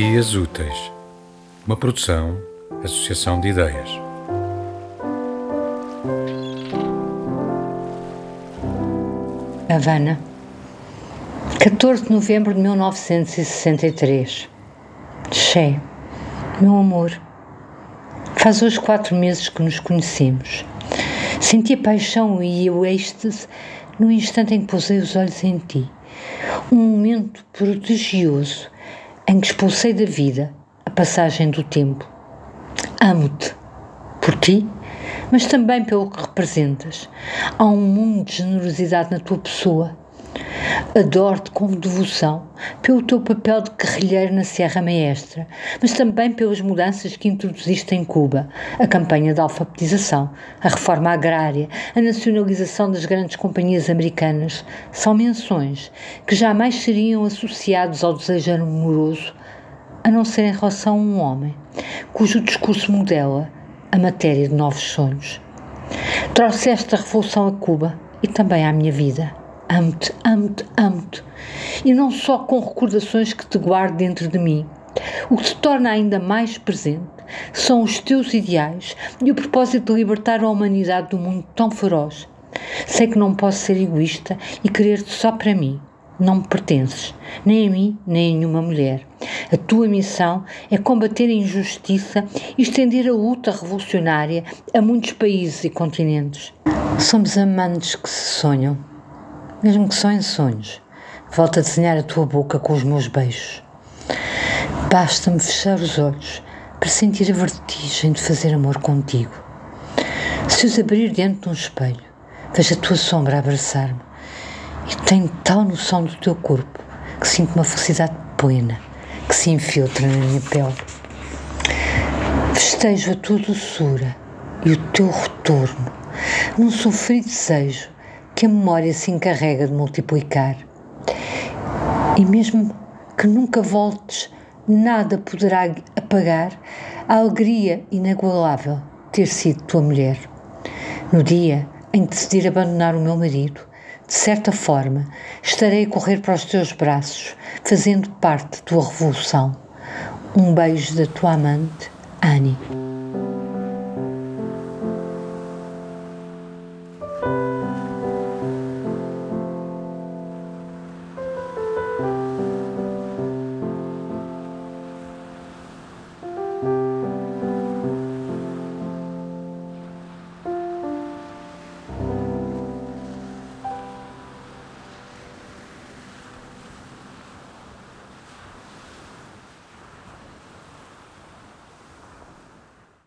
Dias Úteis, uma produção, associação de ideias. Havana, 14 de novembro de 1963. Che, meu amor, faz hoje quatro meses que nos conhecemos. Senti a paixão e o êxtase no instante em que posei os olhos em ti. Um momento prodigioso em que expulsei da vida a passagem do tempo. Amo-te por ti, mas também pelo que representas. Há um mundo de generosidade na tua pessoa. Adoro-te com devoção pelo teu papel de guerrilheiro na Serra Maestra, mas também pelas mudanças que introduziste em Cuba, a campanha de alfabetização, a reforma agrária, a nacionalização das grandes companhias americanas. São menções que jamais seriam associados ao desejo amoroso, a não ser em relação a um homem, cujo discurso modela a matéria de novos sonhos. Trouxeste a revolução a Cuba e também à minha vida amo-te, amo-te, amo-te. E não só com recordações que te guardo dentro de mim. O que te torna ainda mais presente são os teus ideais e o propósito de libertar a humanidade do mundo tão feroz. Sei que não posso ser egoísta e querer-te só para mim. Não me pertences, nem a mim, nem a nenhuma mulher. A tua missão é combater a injustiça e estender a luta revolucionária a muitos países e continentes. Somos amantes que se sonham mesmo que só em sonhos. Volto a desenhar a tua boca com os meus beijos. Basta-me fechar os olhos para sentir a vertigem de fazer amor contigo. Se os abrir dentro de um espelho, vejo a tua sombra abraçar-me e tenho tal noção do teu corpo que sinto uma felicidade plena que se infiltra na minha pele. Festejo a tua doçura e o teu retorno num sofrido desejo que a memória se encarrega de multiplicar. E mesmo que nunca voltes, nada poderá apagar a alegria inagualável de ter sido tua mulher. No dia em que decidir abandonar o meu marido, de certa forma, estarei a correr para os teus braços, fazendo parte da tua revolução. Um beijo da tua amante, Annie.